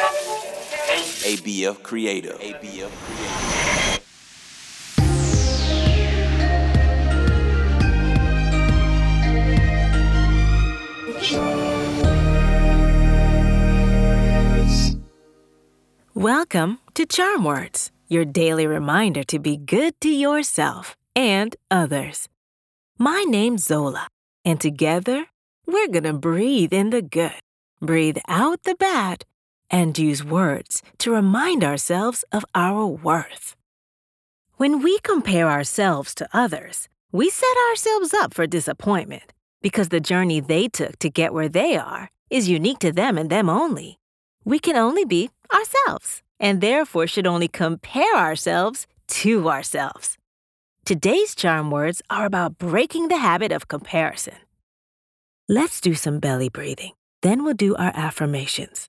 ABF Creative. ABF Creative. Welcome to Charm Words, your daily reminder to be good to yourself and others. My name's Zola, and together we're gonna breathe in the good, breathe out the bad, and use words to remind ourselves of our worth. When we compare ourselves to others, we set ourselves up for disappointment because the journey they took to get where they are is unique to them and them only. We can only be ourselves and therefore should only compare ourselves to ourselves. Today's charm words are about breaking the habit of comparison. Let's do some belly breathing. Then we'll do our affirmations.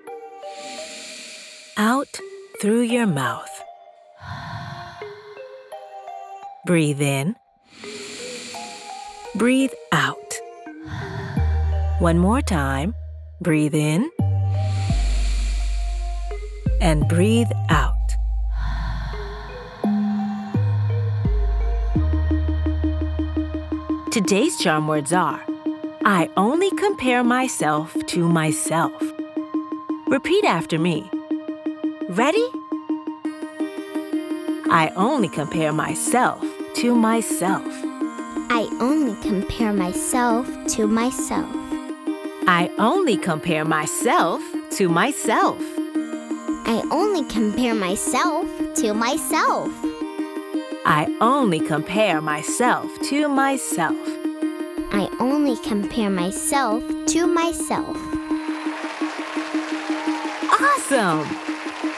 out through your mouth. Breathe in, breathe out. One more time. Breathe in and breathe out. Today's charm words are I only compare myself to myself. Repeat after me. Ready? I only compare myself to myself. I only compare myself to myself. I only compare myself to myself. I only compare myself to myself. I only compare myself to myself. I only compare myself to myself. Awesome!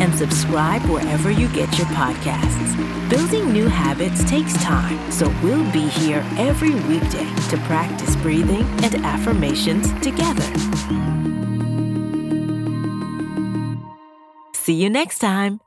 and subscribe wherever you get your podcasts. Building new habits takes time, so we'll be here every weekday to practice breathing and affirmations together. See you next time.